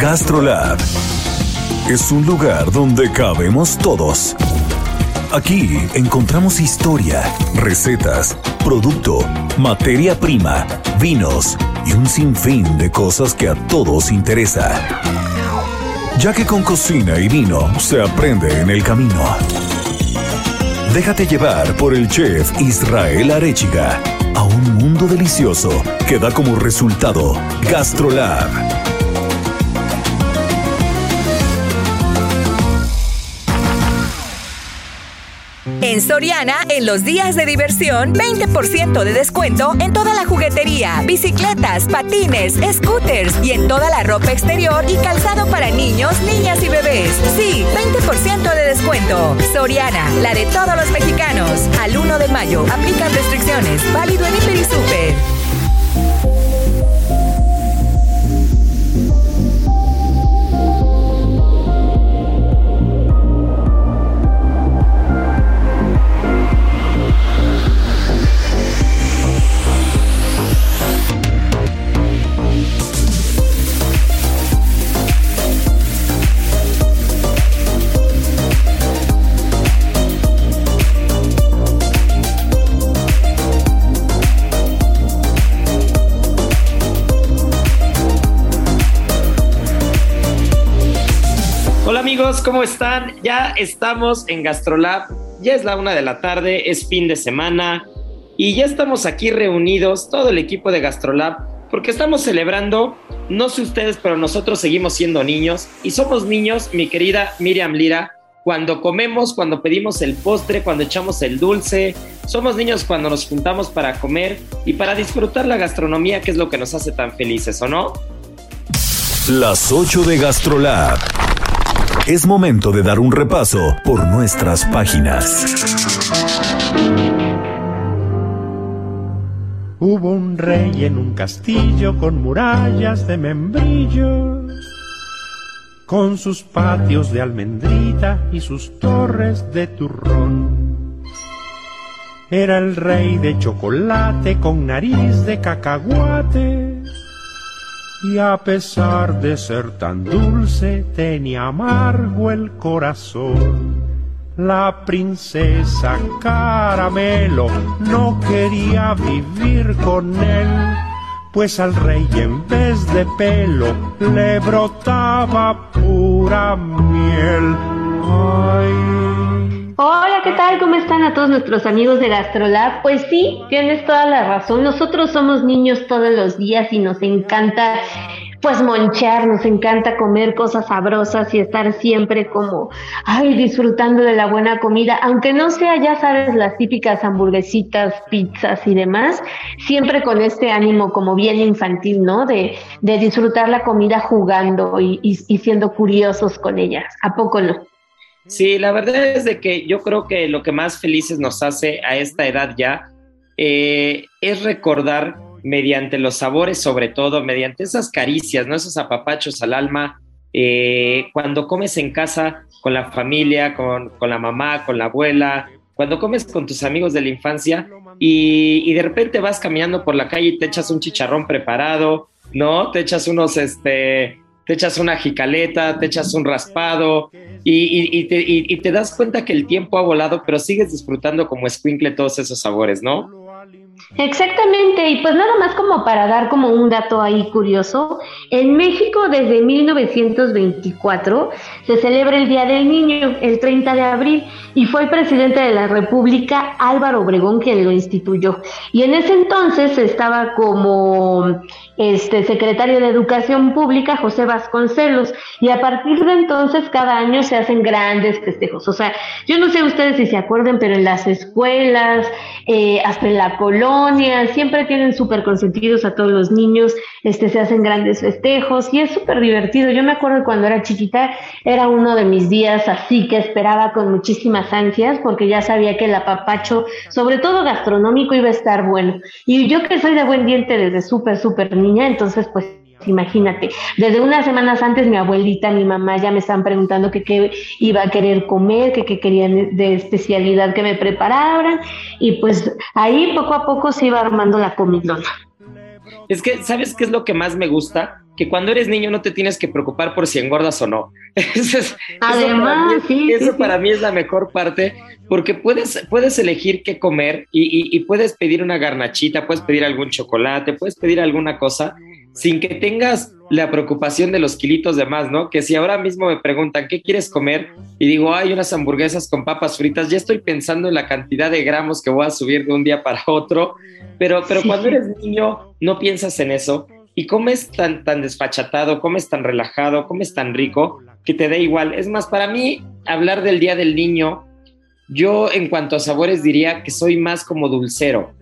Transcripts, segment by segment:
GastroLab es un lugar donde cabemos todos. Aquí encontramos historia, recetas, producto, materia prima, vinos y un sinfín de cosas que a todos interesa. Ya que con cocina y vino se aprende en el camino. Déjate llevar por el chef Israel Arechiga a un mundo delicioso que da como resultado GastroLab. En Soriana, en los días de diversión, 20% de descuento en toda la juguetería, bicicletas, patines, scooters y en toda la ropa exterior y calzado para niños, niñas y bebés. Sí, 20% de descuento. Soriana, la de todos los mexicanos. Al 1 de mayo, aplican restricciones. Válido en Hiper y Super. Estamos en Gastrolab, ya es la una de la tarde, es fin de semana y ya estamos aquí reunidos, todo el equipo de Gastrolab, porque estamos celebrando, no sé ustedes, pero nosotros seguimos siendo niños y somos niños, mi querida Miriam Lira, cuando comemos, cuando pedimos el postre, cuando echamos el dulce, somos niños cuando nos juntamos para comer y para disfrutar la gastronomía, que es lo que nos hace tan felices, ¿o no? Las 8 de GastroLab. Es momento de dar un repaso por nuestras páginas. Hubo un rey en un castillo con murallas de membrillos, con sus patios de almendrita y sus torres de turrón. Era el rey de chocolate con nariz de cacahuate. Y a pesar de ser tan dulce, tenía amargo el corazón. La princesa Caramelo no quería vivir con él, pues al rey en vez de pelo le brotaba pura miel. Ay. Hola, ¿qué tal? ¿Cómo están a todos nuestros amigos de Gastrolab? Pues sí, tienes toda la razón. Nosotros somos niños todos los días y nos encanta pues monchar, nos encanta comer cosas sabrosas y estar siempre como, ay, disfrutando de la buena comida, aunque no sea, ya sabes, las típicas hamburguesitas, pizzas y demás, siempre con este ánimo como bien infantil, ¿no? De, de disfrutar la comida jugando y, y, siendo curiosos con ella. ¿A poco no? Sí, la verdad es de que yo creo que lo que más felices nos hace a esta edad ya eh, es recordar mediante los sabores, sobre todo, mediante esas caricias, ¿no? Esos apapachos al alma, eh, cuando comes en casa con la familia, con, con, la mamá, con la abuela, cuando comes con tus amigos de la infancia y, y de repente vas caminando por la calle y te echas un chicharrón preparado, ¿no? Te echas unos, este, te echas una jicaleta, te echas un raspado y, y, y, te, y, te, das cuenta que el tiempo ha volado, pero sigues disfrutando como escuincle todos esos sabores, ¿no? Exactamente, y pues nada más como para dar como un dato ahí curioso, en México desde 1924 se celebra el Día del Niño, el 30 de abril, y fue el presidente de la República Álvaro Obregón quien lo instituyó. Y en ese entonces estaba como este secretario de Educación Pública José Vasconcelos, y a partir de entonces cada año se hacen grandes festejos. O sea, yo no sé ustedes si se acuerdan, pero en las escuelas, eh, hasta en la colonia, siempre tienen súper consentidos a todos los niños, este, se hacen grandes festejos y es súper divertido. Yo me acuerdo cuando era chiquita, era uno de mis días así que esperaba con muchísimas ansias porque ya sabía que el apapacho, sobre todo gastronómico, iba a estar bueno. Y yo que soy de buen diente desde súper, súper niña, entonces pues Imagínate, desde unas semanas antes mi abuelita, mi mamá ya me estaban preguntando que qué iba a querer comer, que qué querían de especialidad que me prepararan y pues ahí poco a poco se iba armando la comidona. Es que, ¿sabes qué es lo que más me gusta? Que cuando eres niño no te tienes que preocupar por si engordas o no. eso, Además, eso, para, mí, eso para mí es la mejor parte, porque puedes, puedes elegir qué comer y, y, y, puedes pedir una garnachita, puedes pedir algún chocolate, puedes pedir alguna cosa sin que tengas la preocupación de los kilitos de más, ¿no? Que si ahora mismo me preguntan, ¿qué quieres comer? Y digo, hay unas hamburguesas con papas fritas, ya estoy pensando en la cantidad de gramos que voy a subir de un día para otro, pero, pero sí. cuando eres niño no piensas en eso y comes tan, tan desfachatado, comes tan relajado, comes tan rico, que te da igual. Es más, para mí, hablar del Día del Niño, yo en cuanto a sabores diría que soy más como dulcero.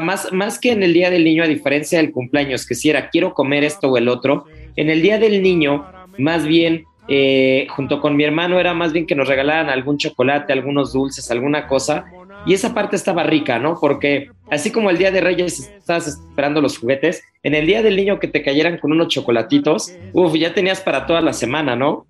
Más, más que en el Día del Niño, a diferencia del cumpleaños, que si era quiero comer esto o el otro, en el Día del Niño, más bien, eh, junto con mi hermano, era más bien que nos regalaran algún chocolate, algunos dulces, alguna cosa. Y esa parte estaba rica, ¿no? Porque así como el Día de Reyes estabas esperando los juguetes, en el Día del Niño que te cayeran con unos chocolatitos, uff, ya tenías para toda la semana, ¿no?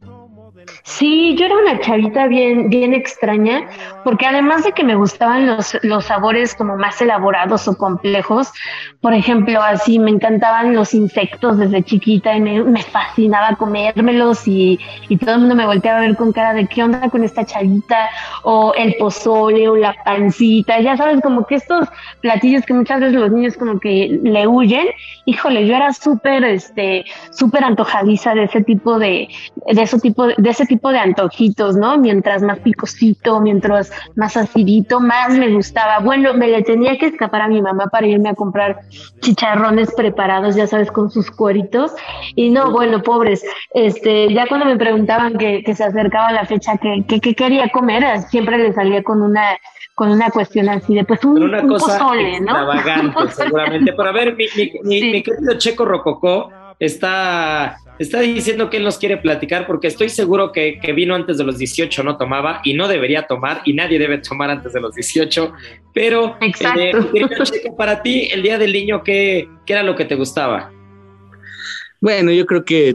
Sí, yo era una chavita bien, bien extraña, porque además de que me gustaban los, los sabores como más elaborados o complejos, por ejemplo, así me encantaban los insectos desde chiquita y me, me fascinaba comérmelos y, y, todo el mundo me volteaba a ver con cara de qué onda con esta chavita, o el pozole o la pancita, ya sabes, como que estos platillos que muchas veces los niños como que le huyen, híjole, yo era súper, este, súper antojadiza de ese tipo de, de ese tipo de, ese tipo de antojitos, ¿no? Mientras más picosito, mientras más acidito, más me gustaba. Bueno, me le tenía que escapar a mi mamá para irme a comprar chicharrones preparados, ya sabes, con sus cueritos. Y no, bueno, pobres, este, ya cuando me preguntaban que, que se acercaba la fecha que, que, que quería comer, siempre le salía con una con una cuestión así de pues un, una un cosa pozole, ¿no? extravagante, seguramente. Pero a ver, mi, mi, mi, sí. mi querido Checo Rococó está está diciendo que él nos quiere platicar porque estoy seguro que, que, vino antes de los 18, no tomaba y no debería tomar y nadie debe tomar antes de los 18. Pero, eh, Checo, para ti, el Día del Niño, ¿qué, ¿qué, era lo que te gustaba? Bueno, yo creo que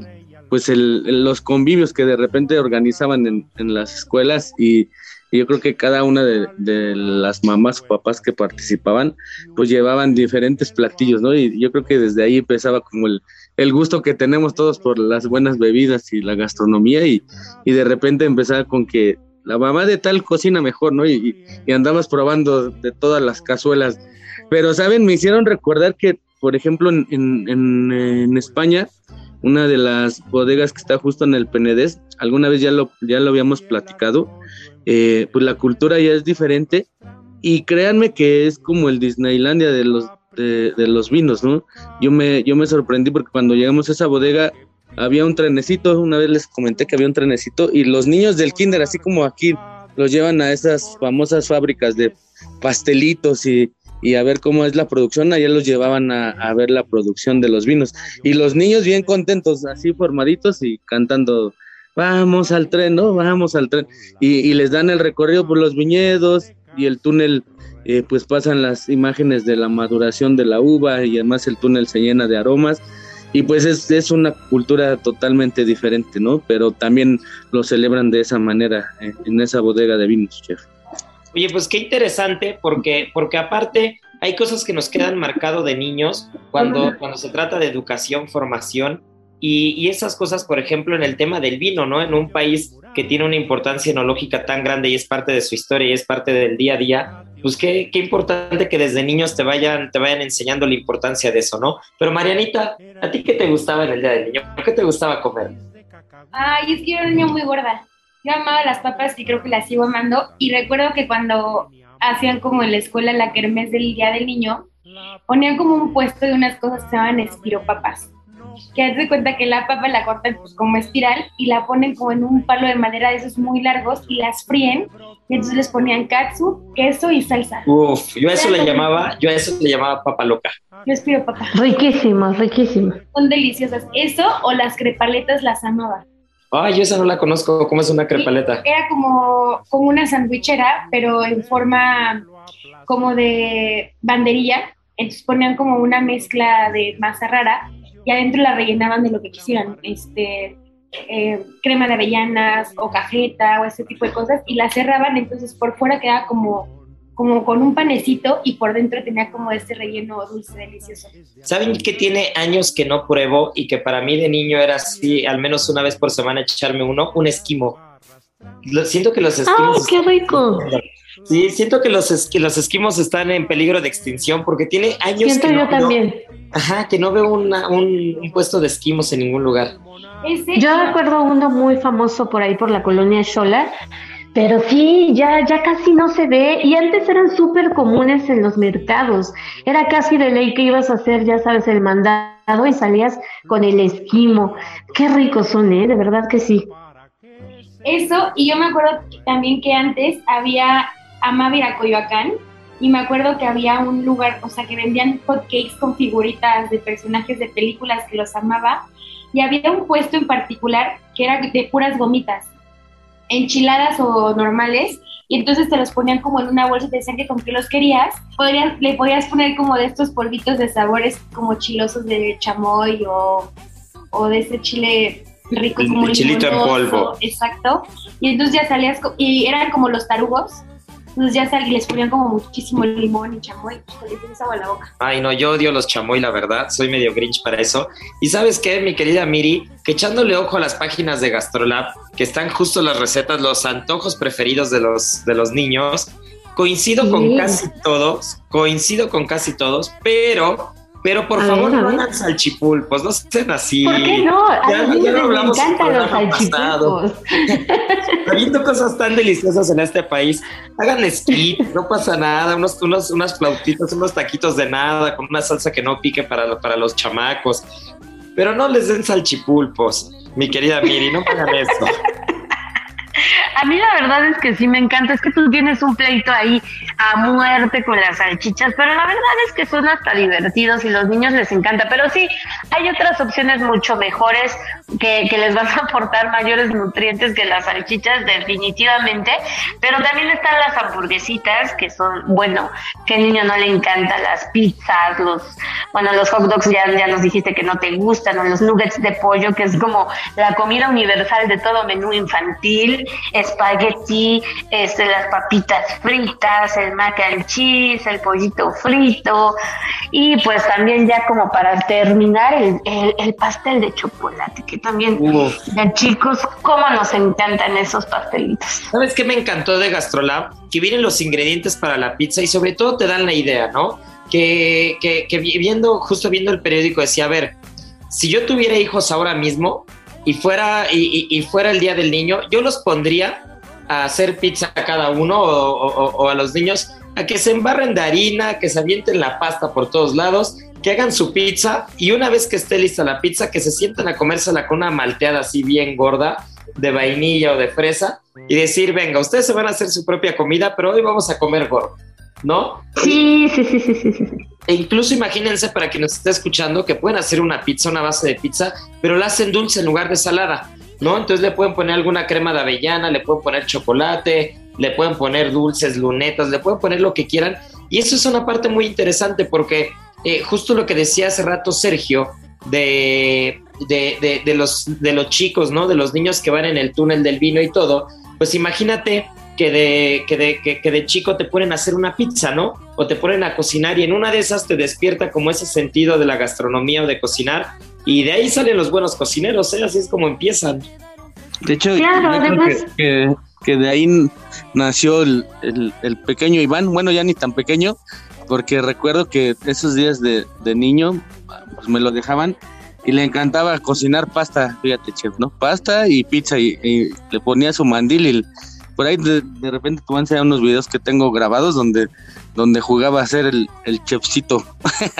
pues el, los convivios que de repente organizaban en, en las escuelas y, y, yo creo que cada una de, de, las mamás o papás que participaban pues llevaban diferentes platillos, ¿no? Y yo creo que desde ahí empezaba como el, el gusto que tenemos todos por las buenas bebidas y la gastronomía y, y de repente empezaba con que la mamá de tal cocina mejor, ¿no? Y, y, andabas probando de todas las cazuelas. Pero, ¿saben? Me hicieron recordar que, por ejemplo, en, en, en España, una de las bodegas que está justo en el Penedés, alguna vez ya lo, ya lo habíamos platicado, eh, pues la cultura ya es diferente. Y créanme que es como el Disneylandia de los, de, los vinos, ¿no? Yo me, yo me sorprendí porque cuando llegamos a esa bodega había un trenecito, una vez les comenté que había un trenecito y los niños del kinder, así como aquí, los llevan a esas famosas fábricas de pastelitos y, y a ver cómo es la producción, allá los llevaban a, a, ver la producción de los vinos. Y los niños bien contentos, así formaditos y cantando, vamos al tren, ¿no? Vamos al tren y, y les dan el recorrido por los viñedos y el túnel eh, pues pasan las imágenes de la maduración de la uva y además el túnel se llena de aromas y pues es, es una cultura totalmente diferente, ¿no? Pero también lo celebran de esa manera en, en esa bodega de vinos, chef. Oye, pues qué interesante, porque, porque aparte hay cosas que nos quedan marcado de niños cuando, cuando se trata de educación, formación, y, y, esas cosas, por ejemplo, en el tema del vino, ¿no? En un país que tiene una importancia enológica tan grande y es parte de su historia y es parte del día a día, pues qué, qué importante que desde niños te vayan, te vayan enseñando la importancia de eso, ¿no? Pero Marianita, ¿a ti qué te gustaba en el día del niño? ¿Qué te gustaba comer? Ay, es que yo era un niño muy gorda. Yo amaba las papas y creo que las sigo amando. Y recuerdo que cuando hacían como en la escuela la kermés del Día del Niño, ponían como un puesto de unas cosas que se llamaban espiropapas que haz de cuenta que la papa la cortan pues como espiral y la ponen como en un palo de madera de esos muy largos y las fríen y entonces les ponían katsu, queso y salsa. Uf, yo a eso le llamaba, yo a eso le llamaba papa loca. Yo espero papa. Riquísimo, riquísimo. Son deliciosas. Eso o las crepaletas las amaba. Ay, yo esa no la conozco, ¿cómo es una crepaleta? Era como, como una sandwichera, pero en forma como de banderilla. Entonces ponían como una mezcla de masa rara y adentro la rellenaban de lo que quisieran. Este, eh, crema de avellanas o cajeta o ese tipo de cosas y la cerraban, entonces por fuera quedaba como, como con un panecito y por dentro tenía como este relleno dulce delicioso. ¿Saben qué tiene años que no pruebo y que para mí de niño era así, al menos una vez por semana echarme uno? Un esquimo. Lo, siento que los esquimos... ¡Ay, qué rico! Sí, siento que los, que los esquimos están en peligro de extinción porque tiene años Siento que yo no, también. Ajá, que no veo una- un, un puesto de esquimos en ningún lugar. Yo recuerdo uno muy famoso por ahí por la colonia Xola, pero sí, ya, ya casi no se ve. Y antes eran súper comunes en los mercados. Era casi de ley que ibas a hacer, ya sabes, el mandado y salías con el esquimo. Qué ricos son, ¿eh? De verdad que sí. Eso, y yo me acuerdo también que antes había Amávira Coyoacán, y me acuerdo que había un lugar, o sea, que vendían hot cakes con figuritas de personajes de películas que los amaba, y había un puesto en particular que era de puras gomitas, enchiladas o normales, y entonces te los ponían como en una bolsa y te decían que con qué los querías, podrían, le podías poner como de estos polvitos de sabores como chilosos de chamoy o, o de ese chile rico El- como el chilito en polvo. Exacto. Y entonces ya salías, y eran como los tarugos, entonces ya sal, les ponían como muchísimo limón y chamoy, pues les agua a la boca. Ay, no, yo odio los chamoy, la verdad. Soy medio grinch para eso. Y sabes qué, mi querida Miri, que echándole ojo a las páginas de Gastrolab, que están justo las recetas, los antojos preferidos de los, de los niños, coincido con Sí. casi todos, coincido con casi todos, pero, pero por A favor ver, no hagan salchipulpos, no sean así. ¿Por qué no? A Ya- los ya les hablamos encantan los salchipulpos. Habiendo cosas tan deliciosas en este país, hagan esquí, no pasa nada, unos, unos, unas flautitas, unos taquitos de nada, con una salsa que no pique para, para los chamacos. Pero no les den salchipulpos, mi querida Miri, no hagan eso. A mí la verdad es que sí me encanta, es que tú tienes un pleito ahí a muerte con las salchichas, pero la verdad es que son hasta divertidos y los niños les encanta, pero sí, hay otras opciones mucho mejores que, que les van a aportar mayores nutrientes que las salchichas definitivamente, pero también están las hamburguesitas que son, bueno, que niño no le encanta, las pizzas, los, bueno, los hot dogs ya, ya nos dijiste que no te gustan, o los nuggets de pollo, que es como la comida universal de todo menú infantil, espagueti, este, las papitas fritas, el mac and cheese, el pollito frito y pues también ya como para terminar el, el, el pastel de chocolate, que también Uf. de chicos, cómo nos encantan esos pastelitos. ¿Sabes qué me encantó de Gastrolab? Que vienen los ingredientes para la pizza y sobre todo te dan la idea, ¿no? Que, que, que vi- viendo, justo viendo el periódico decía, a ver, si yo tuviera hijos ahora mismo y fuera, y, fuera el Día del Niño, yo los pondría a hacer pizza a cada uno o, o- a los niños a que se embarren de harina, que se avienten la pasta por todos lados, que hagan su pizza y una vez que esté lista la pizza, que se sienten a comérsela con una malteada así bien gorda de vainilla o de fresa y decir, venga, ustedes se van a hacer su propia comida, pero hoy vamos a comer gordo, ¿no? Sí, sí, sí, sí, sí, sí. E incluso imagínense para quien nos esté escuchando que pueden hacer una pizza, una base de pizza, pero la hacen dulce en lugar de salada, ¿no? Entonces le pueden poner alguna crema de avellana, le pueden poner chocolate, le pueden poner dulces, lunetas, le pueden poner lo que quieran. Y eso es una parte muy interesante porque eh, justo lo que decía hace rato Sergio de, de, de- de los, de los chicos, ¿no? De los niños que van en el túnel del vino y todo, pues imagínate que de, que de, que, que de chico te ponen a hacer una pizza, ¿no? O te ponen a cocinar y en una de esas te despierta como ese sentido de la gastronomía o de cocinar y de ahí salen los buenos cocineros, ¿eh? Así es como empiezan. De hecho, Claro, yo creo además- que, que- que de ahí nació el, el- el pequeño Iván, bueno, ya ni tan pequeño, porque recuerdo que esos días de, de niño pues me lo dejaban y le encantaba cocinar pasta, fíjate, chef, ¿no? Pasta y pizza y, y le ponía su mandil y por ahí de, de repente te voy a enseñar unos videos que tengo grabados donde, donde jugaba a ser el, el chefcito.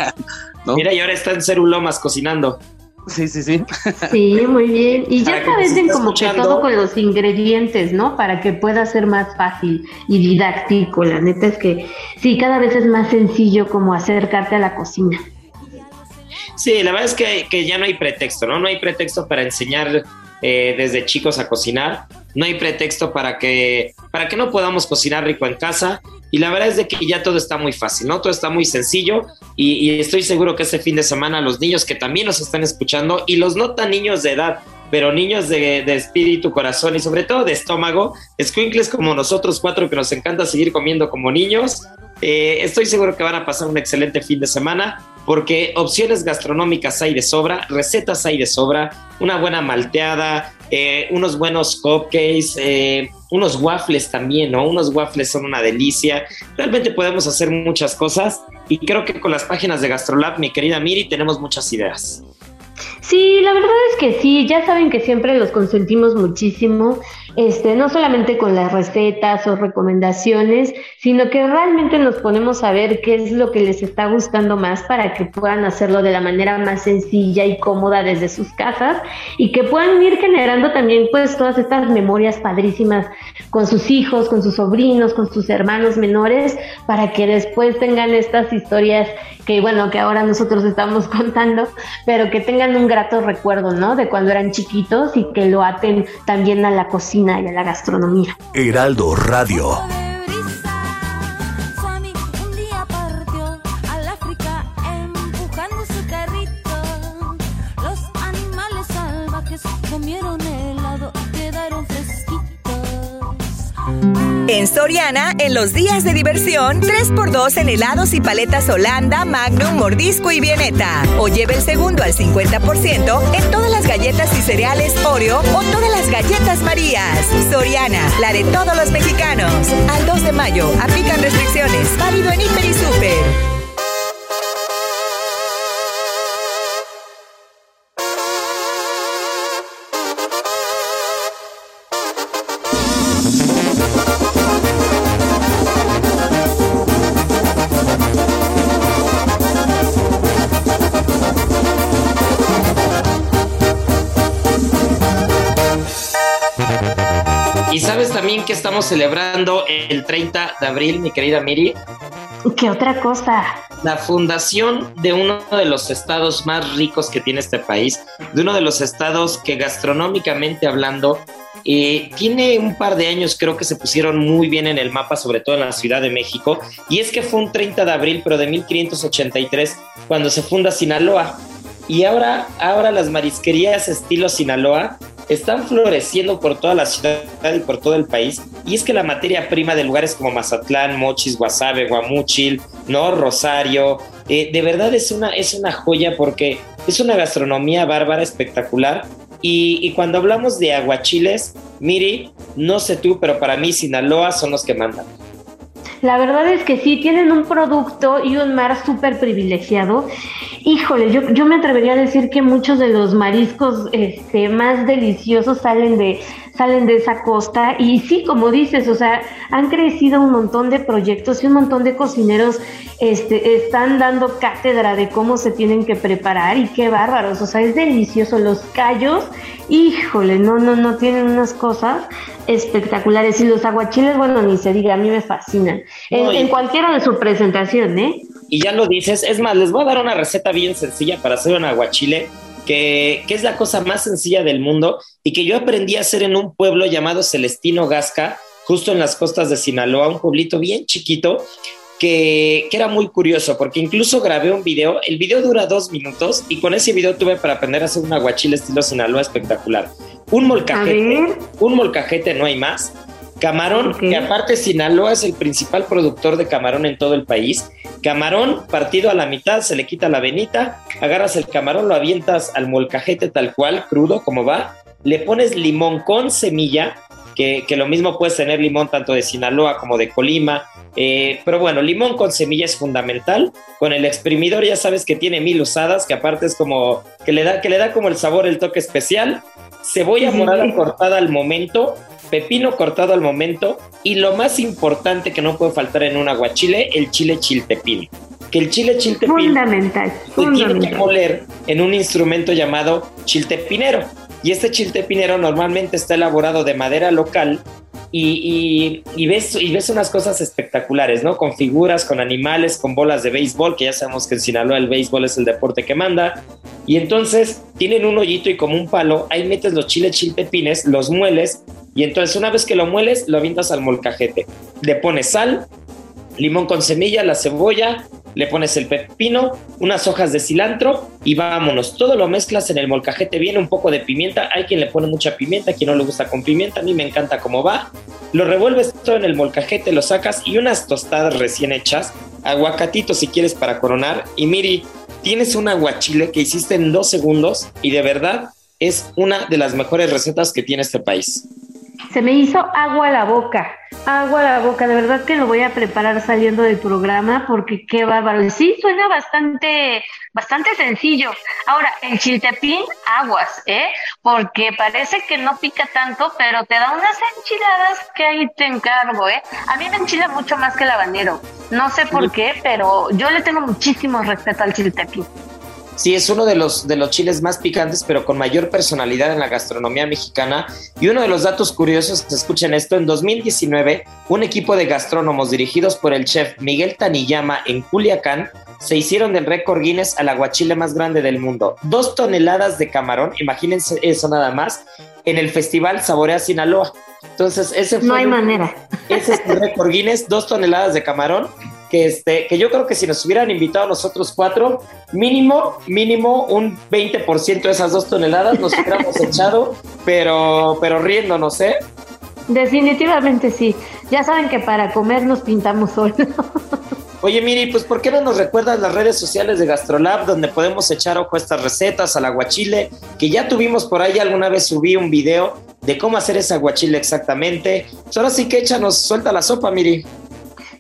¿No? Mira, y ahora está en Cerulomas cocinando. Sí, sí, sí. Sí, muy bien. Y ya te venden como que todo con los ingredientes, ¿no? Para que pueda ser más fácil y didáctico. La neta es que sí, cada vez es más sencillo como acercarte a la cocina. Sí, la verdad es que, que ya no hay pretexto, ¿no? No hay pretexto para enseñar eh, desde chicos a cocinar. No hay pretexto para que, para que no podamos cocinar rico en casa. Y la verdad es de que ya todo está muy fácil, ¿no? Todo está muy sencillo y, estoy seguro que este fin de semana los niños que también nos están escuchando y los no tan niños de edad, pero niños de, espíritu, corazón y sobre todo de estómago, squinkles como nosotros cuatro que nos encanta seguir comiendo como niños, eh, estoy seguro que van a pasar un excelente fin de semana porque opciones gastronómicas hay de sobra, recetas hay de sobra, una buena malteada, eh, unos buenos cupcakes, eh, unos waffles también, ¿no? Unos waffles son una delicia. Realmente podemos hacer muchas cosas y creo que con las páginas de GastroLab, mi querida Miri, tenemos muchas ideas. Sí, la verdad es que sí, ya saben que siempre los consentimos muchísimo este, no solamente con las recetas o recomendaciones, sino que realmente nos ponemos a ver qué es lo que les está gustando más para que puedan hacerlo de la manera más sencilla y cómoda desde sus casas y que puedan ir generando también pues todas estas memorias padrísimas con sus hijos, con sus sobrinos, con sus hermanos menores, para que después tengan estas historias que bueno, que ahora nosotros estamos contando, pero que tengan un grato recuerdo, ¿no? De cuando eran chiquitos y que lo aten también a la cocina y a la gastronomía. Heraldo Radio. En Soriana, en los días de diversión, 3x2 en helados y paletas Holanda, Magnum, Mordisco y Vieneta. O lleve el segundo al 50% en todas las galletas y cereales Oreo o todas las galletas Marías. Soriana, la de todos los mexicanos. Al 2 de mayo, aplican restricciones. Válido en Hiper y Super. Estamos celebrando el 30 de abril, mi querida Miri? ¿Qué otra cosa? La fundación de uno de los estados más ricos que tiene este país, de uno de los estados que gastronómicamente hablando eh, tiene un par de años creo que se pusieron muy bien en el mapa, sobre todo en la Ciudad de México, y es que fue un 30 de abril, pero de 1583, cuando se funda Sinaloa. Y ahora, ahora las marisquerías estilo Sinaloa están floreciendo por toda la ciudad y por todo el país. Y es que la materia prima de lugares como Mazatlán, Mochis, Guasave, Guamúchil, ¿no? Rosario, eh, de verdad es una, es una joya porque es una gastronomía bárbara, espectacular. Y, y cuando hablamos de aguachiles, Miri, no sé tú, pero para mí Sinaloa son los que mandan. La verdad es que sí, tienen un producto y un mar súper privilegiado. Híjole, yo, yo me atrevería a decir que muchos de los mariscos este, más deliciosos salen de, salen de esa costa y sí, como dices, o sea, han crecido un montón de proyectos y un montón de cocineros este, están dando cátedra de cómo se tienen que preparar y qué bárbaros, o sea, es delicioso. Los callos, híjole, no, no, no, tienen unas cosas espectaculares y los aguachiles, bueno, ni se diga, a mí me fascinan. En, cualquiera de su presentación, ¿eh? Y ya lo dices, es más, les voy a dar una receta bien sencilla para hacer un aguachile que, es la cosa más sencilla del mundo y que yo aprendí a hacer en un pueblo llamado Celestino Gasca, justo en las costas de Sinaloa, un pueblito bien chiquito, que, que, era muy curioso, porque incluso grabé un video, el video dura dos minutos y con ese video tuve para aprender a hacer un aguachile estilo Sinaloa espectacular. Un molcajete, un molcajete no hay más, Camarón, que aparte Sinaloa es el principal productor de camarón en todo el país. Camarón partido a la mitad, se le quita la venita, agarras el camarón, lo avientas al molcajete tal cual, crudo como va, le pones limón con semilla, que, lo mismo puedes tener limón tanto de Sinaloa como de Colima, eh, pero bueno, limón con semilla es fundamental. Con el exprimidor ya sabes que tiene mil usadas, que aparte es como que le da, que le da como el sabor, el toque especial. Cebolla morada cortada al momento, pepino cortado al momento y lo más importante que no puede faltar en un aguachile, el chile chiltepín. que el chile chiltepín Fundamental, se tiene que fundamental. moler en un instrumento llamado chiltepinero. Y este chiltepinero normalmente está elaborado de madera local y, y- y ves, y ves unas cosas espectaculares, ¿no? Con figuras, con animales, con bolas de béisbol, que ya sabemos que en Sinaloa el béisbol es el deporte que manda. Y entonces tienen un hoyito y como un palo, ahí metes los chiles chiltepines, los mueles y entonces una vez que lo mueles, lo avientas al molcajete. Le pones sal, limón con semilla, la cebolla, le pones el pepino, unas hojas de cilantro y vámonos. Todo lo mezclas en el molcajete, viene un poco de pimienta. Hay quien le pone mucha pimienta, quien no le gusta con pimienta. A mí me encanta cómo va. Lo revuelves todo en el molcajete, lo sacas y unas tostadas recién hechas, aguacatito si quieres para coronar. Y Miri, tienes un aguachile que hiciste en dos segundos y de verdad es una de las mejores recetas que tiene este país. Se me hizo agua a la boca, agua a la boca. De verdad que lo voy a preparar saliendo del programa porque qué bárbaro. Sí, suena bastante, bastante sencillo. Ahora, el chiltepín, aguas, ¿eh? Porque parece que no pica tanto, pero te da unas enchiladas que ahí te encargo, ¿eh? A mí me enchila mucho más que el habanero. No sé por qué, pero yo le tengo muchísimo respeto al chiltepín. Sí, es uno de los, de los chiles más picantes, pero con mayor personalidad en la gastronomía mexicana. Y uno de los datos curiosos, escuchen esto, en 2019, un equipo de gastrónomos dirigidos por el chef Miguel Taniyama en Culiacán se hicieron del récord Guinness al aguachile más grande del mundo. Dos toneladas de camarón, imagínense eso nada más, en el festival Saborea Sinaloa. Entonces, ese fue No hay el- manera. ese es el récord Guinness, dos toneladas de camarón, que, este, que yo creo que si nos hubieran invitado a nosotros cuatro, mínimo, mínimo un 20% de esas dos toneladas nos hubiéramos echado, pero, pero riéndonos, ¿eh? Definitivamente sí. Ya saben que para comer nos pintamos solos. Oye, Miri, pues ¿por qué no nos recuerdas las redes sociales de Gastrolab donde podemos echar ojo a estas recetas, al aguachile, que ya tuvimos por ahí alguna vez subí un video de cómo hacer ese aguachile exactamente. Pues ahora sí que échanos, suelta la sopa, Miri.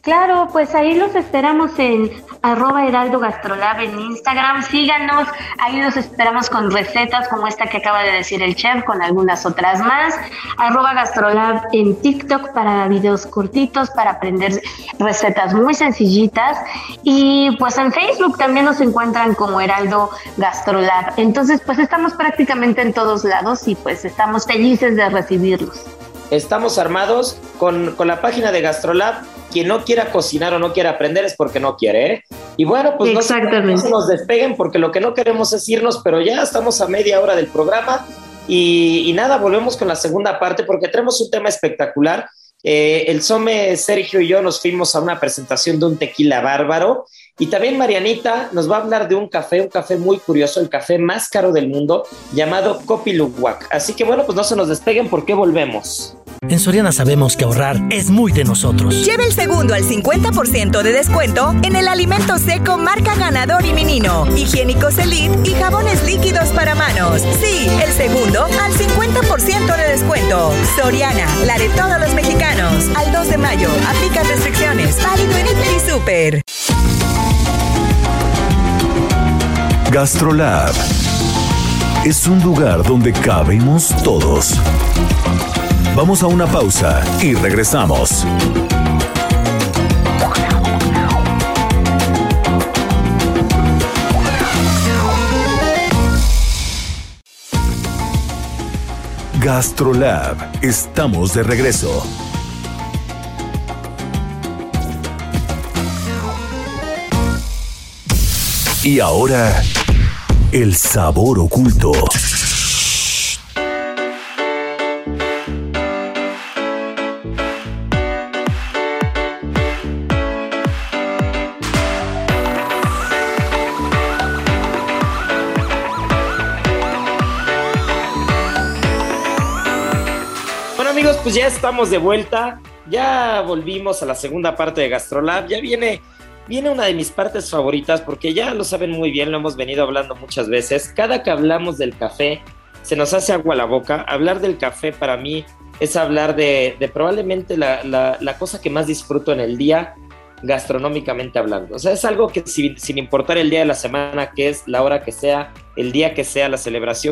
Claro, pues ahí los esperamos en arroba heraldo gastrolab en Instagram. Síganos, ahí los esperamos con recetas como esta que acaba de decir el chef, con algunas otras más. Arroba gastrolab en TikTok para videos cortitos, para aprender recetas muy sencillitas. Y pues en Facebook también nos encuentran como Heraldo Gastrolab. Entonces, pues estamos prácticamente en todos lados y pues estamos felices de recibirlos. Estamos armados con, con la página de Gastrolab. Quien no quiera cocinar o no quiera aprender es porque no quiere, ¿eh? Y bueno, pues no se- Exactamente. no se nos despeguen porque lo que no queremos es irnos, pero ya estamos a media hora del programa y, y nada, volvemos con la segunda parte porque tenemos un tema espectacular. Eh, el Some, Sergio y yo nos fuimos a una presentación de un tequila bárbaro y también Marianita nos va a hablar de un café, un café muy curioso, el café más caro del mundo llamado Kopi Luwak. Así que bueno, pues no se nos despeguen porque volvemos. En Soriana sabemos que ahorrar es muy de nosotros. Lleva el segundo al 50% de descuento en el alimento seco marca Ganador y Menino, higiénicos Elite y jabones líquidos para manos. Sí, el segundo al 50% de descuento. Soriana, la de todos los mexicanos. Al 2 de mayo, aplica restricciones. Válido en Hiper y Super. Gastrolab es un lugar donde cabemos todos. Vamos a una pausa y regresamos. Gastrolab, estamos de regreso. Y ahora, el sabor oculto. Ya estamos de vuelta, ya volvimos a la segunda parte de Gastrolab, ya viene, viene una de mis partes favoritas porque ya lo saben muy bien, lo hemos venido hablando muchas veces, cada que hablamos del café se nos hace agua la boca, hablar del café para mí es hablar de, de probablemente la, la- la cosa que más disfruto en el día gastronómicamente hablando, o sea, es algo que sin, sin importar el día de la semana, que es la hora que sea, el día que sea, la celebración,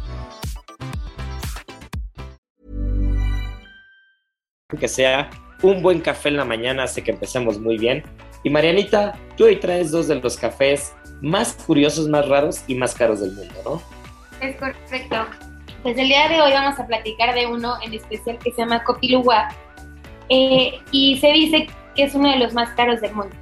Que sea un buen café en la mañana hace que empecemos muy bien. Y Marianita, tú hoy traes dos de los cafés más curiosos, más raros y más caros del mundo, ¿no? Es correcto. Pues el día de hoy vamos a platicar de uno en especial que se llama Copiluwa eh, y se dice que es uno de los más caros del mundo.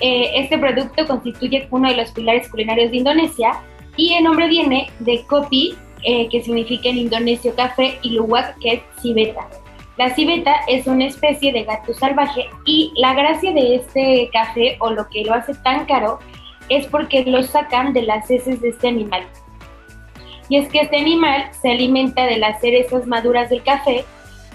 Eh, este producto constituye uno de los pilares culinarios de Indonesia y el nombre viene de Kopi, eh, que significa en indonesio café, y Luwak, que es civeta. La civeta es una especie de gato salvaje y la gracia de este café o lo que lo hace tan caro es porque lo sacan de las heces de este animal. Y es que este animal se alimenta de las cerezas maduras del café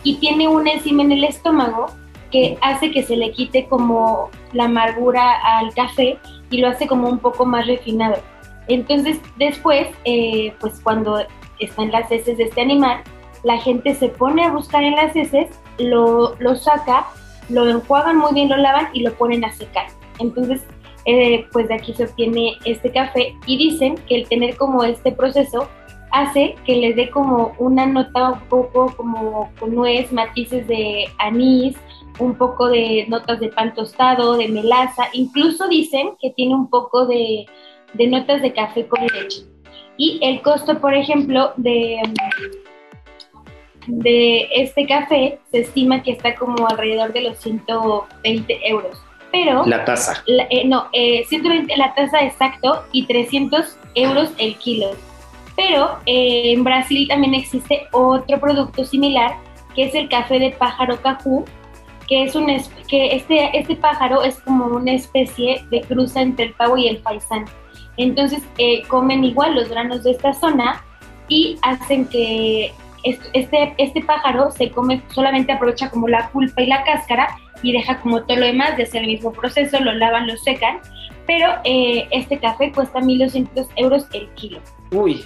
y tiene una enzima en el estómago que hace que se le quite como la amargura al café y lo hace como un poco más refinado. Entonces después, eh, pues cuando están las heces de este animal, la gente se pone a buscar en las heces, lo, lo saca, lo enjuagan muy bien, lo lavan y lo ponen a secar. Entonces, eh, pues de aquí se obtiene este café y dicen que el tener como este proceso hace que le dé como una nota un poco como con nuez, matices de anís, un poco de notas de pan tostado, de melaza, incluso dicen que tiene un poco de, de notas de café con leche. Y el costo, por ejemplo, de, de este café se estima que está como alrededor de los 120 euros. Pero... La taza. eh, no, eh, 120 la taza exacto y 300 euros el kilo. Pero eh, en Brasil también existe otro producto similar, que es el café de pájaro cajú, que es un que este, este pájaro es como una especie de cruza entre el pavo y el faisán. Entonces eh, comen igual los granos de esta zona y hacen que este, este pájaro se come, solamente aprovecha como la pulpa y la cáscara y deja como todo lo demás de hacer el mismo proceso, lo lavan, lo secan, pero eh, este café cuesta 1.200 euros el kilo. Uy,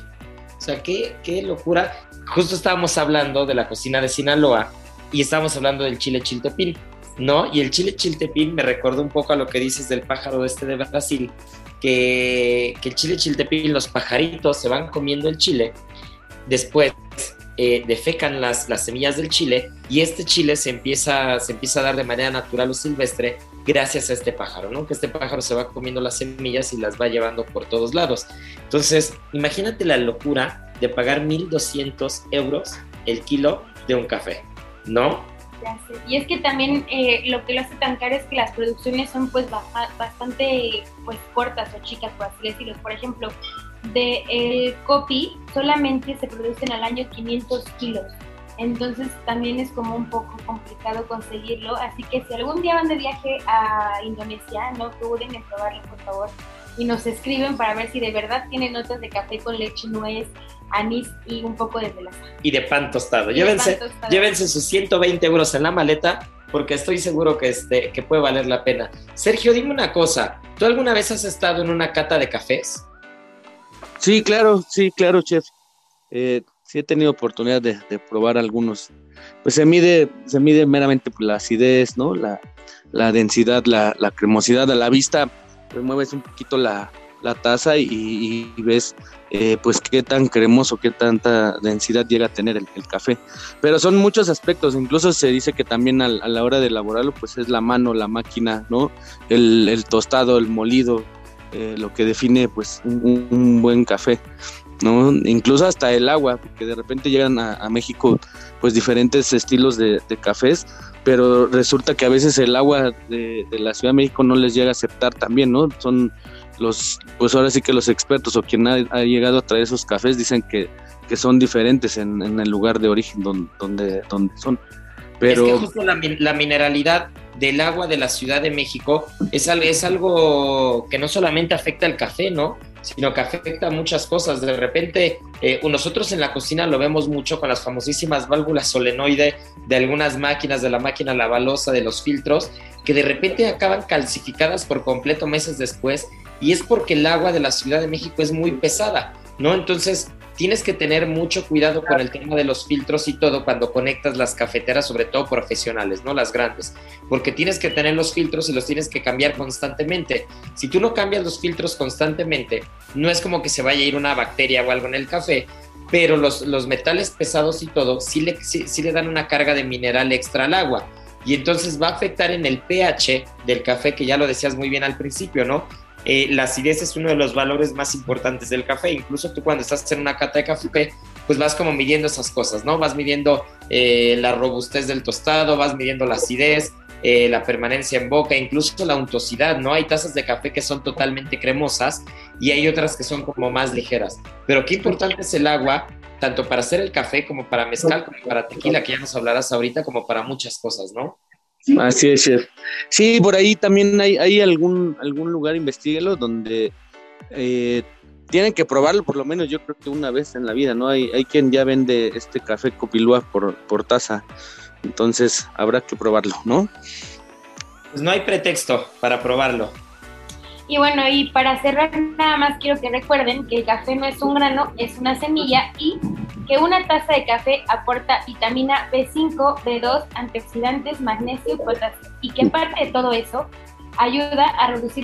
o sea, qué, qué locura. Justo estábamos hablando de la cocina de Sinaloa y estábamos hablando del chile chiltepín, ¿no? Y el chile chiltepín me recuerda un poco a lo que dices del pájaro este de Brasil, que, que el chile chiltepín, los pajaritos se van comiendo el chile, después eh, defecan las, las semillas del chile y este chile se empieza, se empieza a dar de manera natural o silvestre gracias a este pájaro, ¿no? Que este pájaro se va comiendo las semillas y las va llevando por todos lados. Entonces, imagínate la locura de pagar 1.200 euros el kilo de un café, ¿no? Y es que también eh, lo que lo hace tan caro es que las producciones son pues bastante pues cortas o chicas, por así decirlo. Por ejemplo, de el copy solamente se producen al año 500 kilos. Entonces también es como un poco complicado conseguirlo. Así que si algún día van de viaje a Indonesia, no duden en probarlo, por favor. Y nos escriben para ver si de verdad tiene notas de café con leche, nuez, anís y un poco de melaza. Y de pan tostado. Llévense, pan tostado. llévense sus 120 euros en la maleta porque estoy seguro que, este, que puede valer la pena. Sergio, dime una cosa. ¿Tú alguna vez has estado en una cata de cafés? Sí, claro, sí, claro, chef. Eh, sí he tenido oportunidad de, probar algunos. Pues se mide, se mide meramente la acidez, ¿no? La, densidad, la, cremosidad a la vista. Pues mueves un poquito la, taza y, ves eh, pues qué tan cremoso, qué tanta densidad llega a tener el, café. Pero son muchos aspectos, incluso se dice que también a, a, la hora de elaborarlo pues es la mano, la máquina, ¿no? El tostado, el molido, eh, lo que define pues un, buen café. ¿no? Incluso hasta el agua, porque de repente llegan a, México pues diferentes estilos de, cafés, pero resulta que a veces el agua de, la Ciudad de México no les llega a aceptar también, ¿no? Son los, pues ahora sí que los expertos o quien ha, llegado a traer esos cafés dicen que, que son diferentes en, el lugar de origen donde, donde son. Pero... Es que justo la, la, mineralidad del agua de la Ciudad de México es, es algo que no solamente afecta al café, ¿no? sino que afecta a muchas cosas. De repente, eh, nosotros en la cocina lo vemos mucho con las famosísimas válvulas solenoide de algunas máquinas, de la máquina lavalosa, de los filtros, que de repente acaban calcificadas por completo meses después y es porque el agua de la Ciudad de México es muy pesada, ¿no? Entonces tienes que tener mucho cuidado con el tema de los filtros y todo cuando conectas las cafeteras, sobre todo profesionales, ¿no? Las grandes, porque tienes que tener los filtros y los tienes que cambiar constantemente. Si tú no cambias los filtros constantemente, no es como que se vaya a ir una bacteria o algo en el café, pero los, los metales pesados y todo sí le, sí le dan una carga de mineral extra al agua y entonces va a afectar en el pH del café, que ya lo decías muy bien al principio, ¿no? Eh, la acidez es uno de los valores más importantes del café. Incluso tú cuando estás en una cata de café, pues vas como midiendo esas cosas, ¿no? Vas midiendo eh, la robustez del tostado, vas midiendo la acidez, eh, la permanencia en boca, incluso la untuosidad, ¿no? Hay tazas de café que son totalmente cremosas y hay otras que son como más ligeras. Pero qué importante es el agua, tanto para hacer el café como para mezcal, como para tequila, que ya nos hablarás ahorita, como para muchas cosas, ¿no? Así es, chef. Sí, por ahí también hay, hay algún, algún lugar, investiguelo, donde eh, tienen que probarlo por lo menos yo creo que una vez en la vida, ¿no? Hay, hay quien ya vende este café copilúa por, por taza, entonces habrá que probarlo, ¿no? Pues no hay pretexto para probarlo. Y bueno, y para cerrar nada más quiero que recuerden que el café no es un grano, es una semilla y que una taza de café aporta vitamina B5, B2, antioxidantes, magnesio y potasio. Y que parte de todo eso ayuda a reducir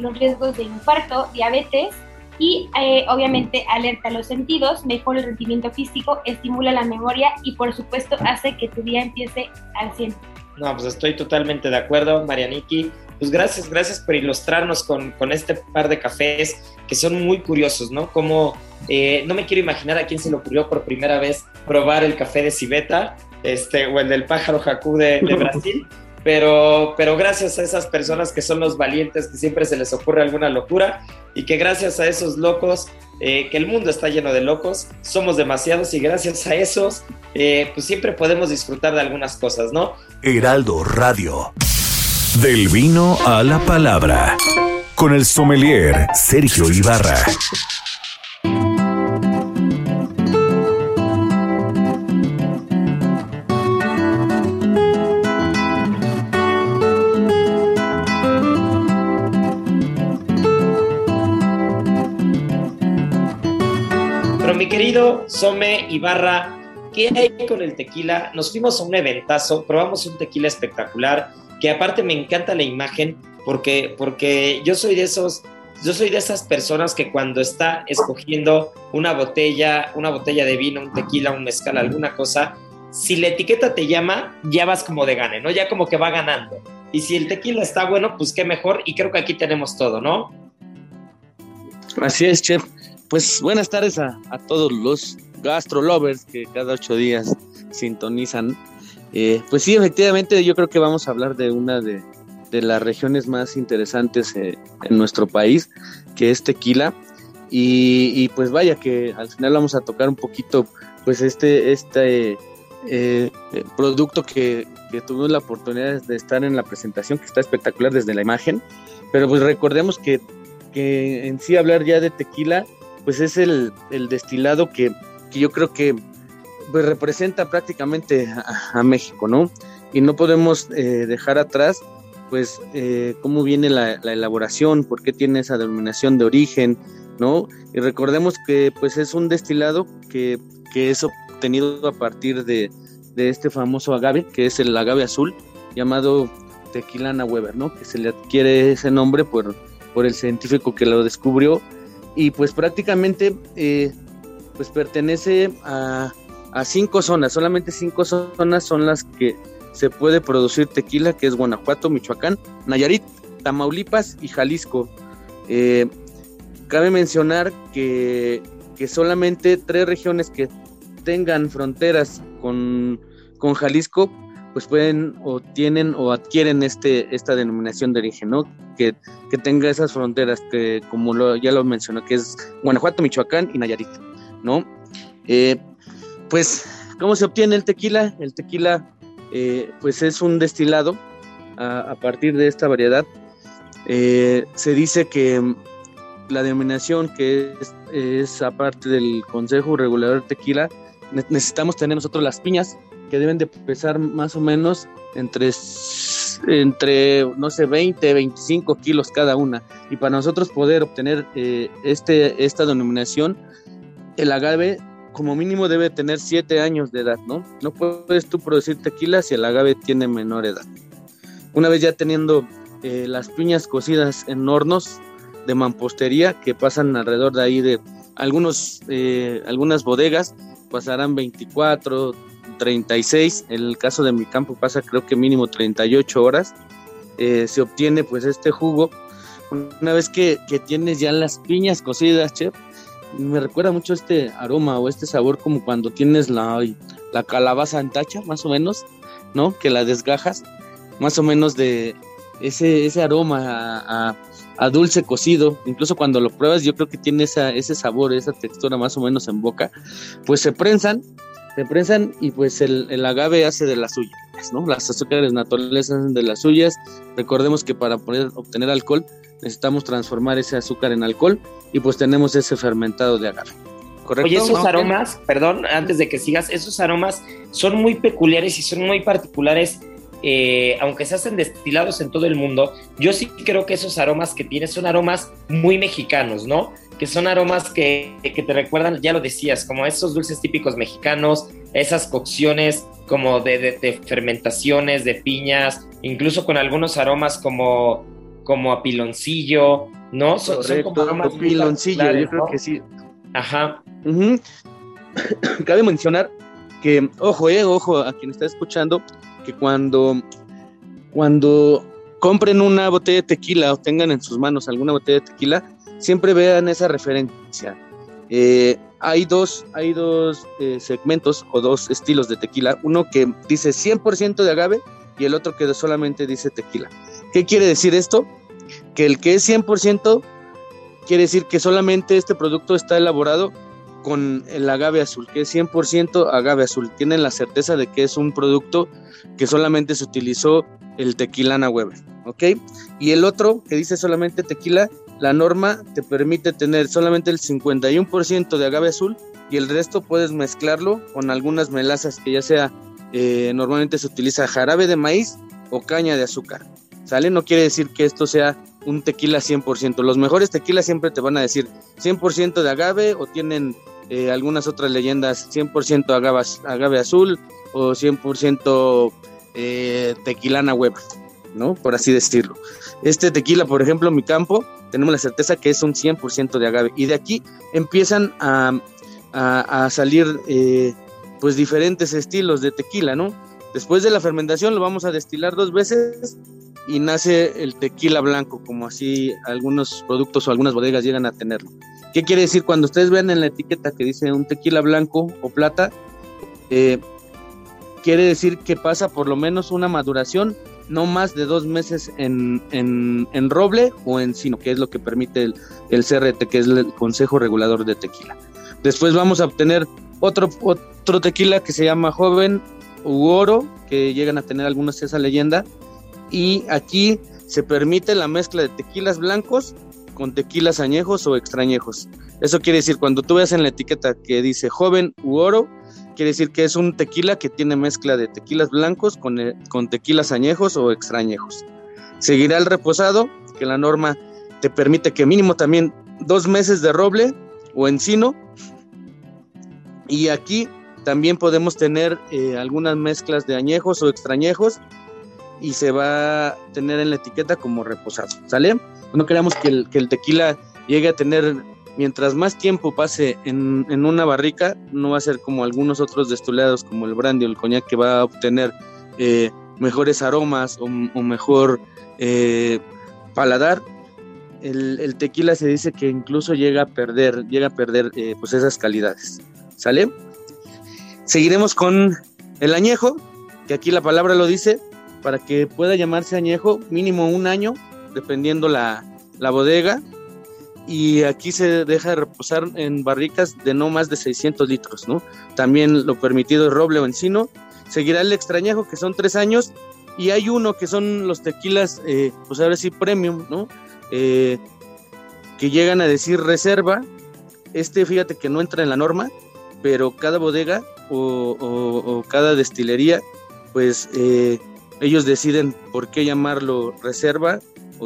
los, riesgos de infarto, diabetes y eh, obviamente alerta los sentidos, mejora el rendimiento físico, estimula la memoria y por supuesto hace que tu día empiece al 100. No, pues estoy totalmente de acuerdo, Marianiki. Pues gracias, gracias por ilustrarnos con, con este par de cafés que son muy curiosos, ¿no? Como eh, no me quiero imaginar a quién se le ocurrió por primera vez probar el café de civeta, este, o el del pájaro jacú de, de Brasil. Pero, pero gracias a esas personas que son los valientes, que siempre se les ocurre alguna locura, y que gracias a esos locos, eh, que el mundo está lleno de locos, somos demasiados, y gracias a esos, eh, pues siempre podemos disfrutar de algunas cosas, ¿no? Heraldo Radio. Del vino a la palabra. Con el sommelier Sergio Ibarra. Pero mi querido Some Ibarra, ¿qué hay con el tequila? Nos fuimos a un eventazo, probamos un tequila espectacular, que aparte me encanta la imagen porque, porque yo soy de esos, yo soy de esas personas que cuando está escogiendo una botella, una botella de vino, un tequila, un mezcal, alguna cosa, si la etiqueta te llama, ya vas como de gane, ¿no? Ya como que va ganando. Y si el tequila está bueno, pues qué mejor. Y creo que aquí tenemos todo, ¿no? Así es, chef. Pues buenas tardes a, a todos los gastrolovers que cada ocho días sintonizan. Eh, pues sí, efectivamente, yo creo que vamos a hablar de una de, de las regiones más interesantes eh, en nuestro país, que es Tequila. Y, pues vaya que al final vamos a tocar un poquito pues este, este eh, producto que, que, tuvimos la oportunidad de estar en la presentación, que está espectacular desde la imagen. Pero pues recordemos que, que en sí hablar ya de tequila, pues es el, el destilado que, que, yo creo que pues, representa prácticamente a, México, ¿no? Y no podemos eh, dejar atrás pues eh, cómo viene la, la, elaboración, por qué tiene esa denominación de origen, ¿no? Y recordemos que pues es un destilado que, que es obtenido a partir de, de, este famoso agave, que es el agave azul, llamado Tequilana Weber, ¿no? Que se le adquiere ese nombre por, por el científico que lo descubrió y pues prácticamente eh, pues pertenece a, a cinco zonas, solamente cinco zonas son las que se puede producir tequila, que es Guanajuato, Michoacán, Nayarit, Tamaulipas y Jalisco. Eh, cabe mencionar que, que, solamente tres regiones que tengan fronteras con, con, Jalisco, pues pueden o tienen o adquieren este, esta denominación de origen, ¿no? Que, que tenga esas fronteras, que como ya lo mencionó, que es Guanajuato, Michoacán y Nayarit, ¿no? Eh, pues, ¿cómo se obtiene el tequila? El tequila eh, pues es un destilado a, a, partir de esta variedad. Eh, se dice que la denominación que es, es aparte del Consejo Regulador de Tequila, necesitamos tener nosotros las piñas que deben de pesar más o menos entre entre, no sé, 20, 25 kilos cada una. Y para nosotros poder obtener eh, este, esta denominación, el agave como mínimo debe tener 7 años de edad, ¿no? No puedes tú producir tequila si el agave tiene menor edad. Una vez ya teniendo eh, las piñas cocidas en hornos de mampostería que pasan alrededor de ahí de algunos, eh, algunas bodegas, pasarán 24, 36, en el caso de mi campo pasa creo que mínimo 38 horas, eh, se obtiene pues este jugo. Una vez que, que tienes ya las piñas cocidas, chef, me recuerda mucho este aroma o este sabor como cuando tienes la, la calabaza en tacha, más o menos, ¿no? Que la desgajas, más o menos de ese, ese aroma a, dulce cocido, incluso cuando lo pruebas yo creo que tiene esa, ese sabor, esa textura más o menos en boca, pues se prensan, se prensan y pues el, el agave hace de las suyas, ¿no? Las azúcares naturales hacen de las suyas, recordemos que para poder obtener alcohol necesitamos transformar ese azúcar en alcohol y pues tenemos ese fermentado de agave. ¿Correcto? Oye, esos aromas, perdón, antes de que sigas, esos aromas son muy peculiares y son muy particulares, eh, aunque se hacen destilados en todo el mundo. Yo sí creo que esos aromas que tienes son aromas muy mexicanos, ¿no? Que son aromas que, que te recuerdan, ya lo decías, como esos dulces típicos mexicanos, esas cocciones como de, de, de fermentaciones, de piñas, incluso con algunos aromas como como a piloncillo, ¿no? Son, Correcto, como piloncillo, yo creo que sí. Ajá. Cabe mencionar que, ojo, eh, ojo, a quien está escuchando, que cuando, cuando compren una botella de tequila o tengan en sus manos alguna botella de tequila, siempre vean esa referencia. Eh, hay dos, hay dos eh, segmentos o dos estilos de tequila, uno que dice 100% de agave y el otro que solamente dice tequila. ¿Qué quiere decir esto? Que el que es 100% quiere decir que solamente este producto está elaborado con el agave azul, que es 100% agave azul. Tienen la certeza de que es un producto que solamente se utilizó el tequilana Weber, ¿ok? Y el otro, que dice solamente tequila, la norma te permite tener solamente el 51% de agave azul y el resto puedes mezclarlo con algunas melazas que ya sea, eh, normalmente se utiliza jarabe de maíz o caña de azúcar. ¿Sale? No quiere decir que esto sea un tequila 100%. Los mejores tequilas siempre te van a decir 100% de agave o tienen eh, algunas otras leyendas 100% agave, agave azul o 100% eh, tequilana web, ¿no? Por así decirlo. Este tequila, por ejemplo, en mi campo, tenemos la certeza que es un 100% de agave. Y de aquí empiezan a, a, salir eh, pues diferentes estilos de tequila, ¿no? Después de la fermentación lo vamos a destilar dos veces y nace el tequila blanco, como así algunos productos o algunas bodegas llegan a tenerlo. ¿Qué quiere decir? Cuando ustedes ven en la etiqueta que dice un tequila blanco o plata, eh, quiere decir que pasa por lo menos una maduración no más de dos meses en, en, roble o en sino, que es lo que permite el, el, CRT, que es el Consejo Regulador de Tequila. Después vamos a obtener otro, otro tequila que se llama Joven u Oro, que llegan a tener algunos esa leyenda, y aquí se permite la mezcla de tequilas blancos con tequilas añejos o extrañejos. Eso quiere decir, cuando tú ves en la etiqueta que dice joven u oro, quiere decir que es un tequila que tiene mezcla de tequilas blancos con, eh, con tequilas añejos o extrañejos. Seguirá el reposado, que la norma te permite que mínimo también dos meses de roble o encino. Y aquí también podemos tener eh, algunas mezclas de añejos o extrañejos y se va a tener en la etiqueta como reposado, ¿sale? No queremos que el, tequila llegue a tener, mientras más tiempo pase en, una barrica, no va a ser como algunos otros destilados como el brandy o el coñac que va a obtener eh, mejores aromas o, mejor eh, paladar. El, el, tequila se dice que incluso llega a perder, llega a perder eh, pues esas calidades, ¿sale? Seguiremos con el añejo, que aquí la palabra lo dice, para que pueda llamarse añejo, mínimo un año, dependiendo la, la bodega. Y aquí se deja de reposar en barricas de no más de 600 litros, ¿no? También lo permitido es roble o encino. Seguirá el extrañejo, que son tres años. Y hay uno que son los tequilas, eh, pues ahora sí, premium, ¿no? Eh, que llegan a decir reserva. Este, fíjate que no entra en la norma, pero cada bodega o, o, o cada destilería, pues eh, ellos deciden por qué llamarlo reserva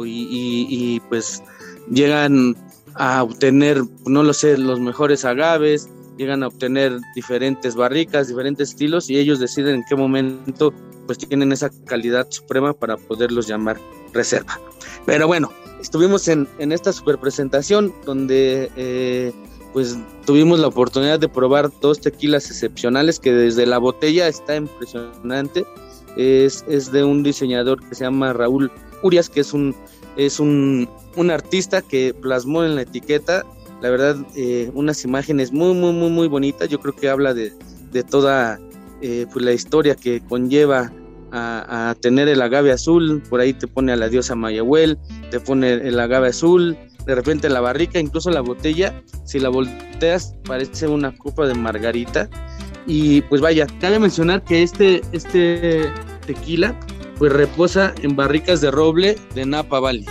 y, pues llegan a obtener, no lo sé, los mejores agaves, llegan a obtener diferentes barricas, diferentes estilos y ellos deciden en qué momento pues tienen esa calidad suprema para poderlos llamar reserva. Pero bueno, estuvimos en, en esta super presentación donde eh, pues tuvimos la oportunidad de probar dos tequilas excepcionales que desde la botella está impresionante. Es, es de un diseñador que se llama Raúl Urias, que es un, es un, un artista que plasmó en la etiqueta, la verdad, eh, unas imágenes muy, muy, muy, muy bonitas. Yo creo que habla de, de toda eh, pues la historia que conlleva a, tener el agave azul. Por ahí te pone a la diosa Mayahuel, te pone el agave azul, de repente la barrica, incluso la botella, si la volteas parece una copa de margarita. Y pues vaya, cabe mencionar que este, este tequila pues reposa en barricas de roble de Napa Valley.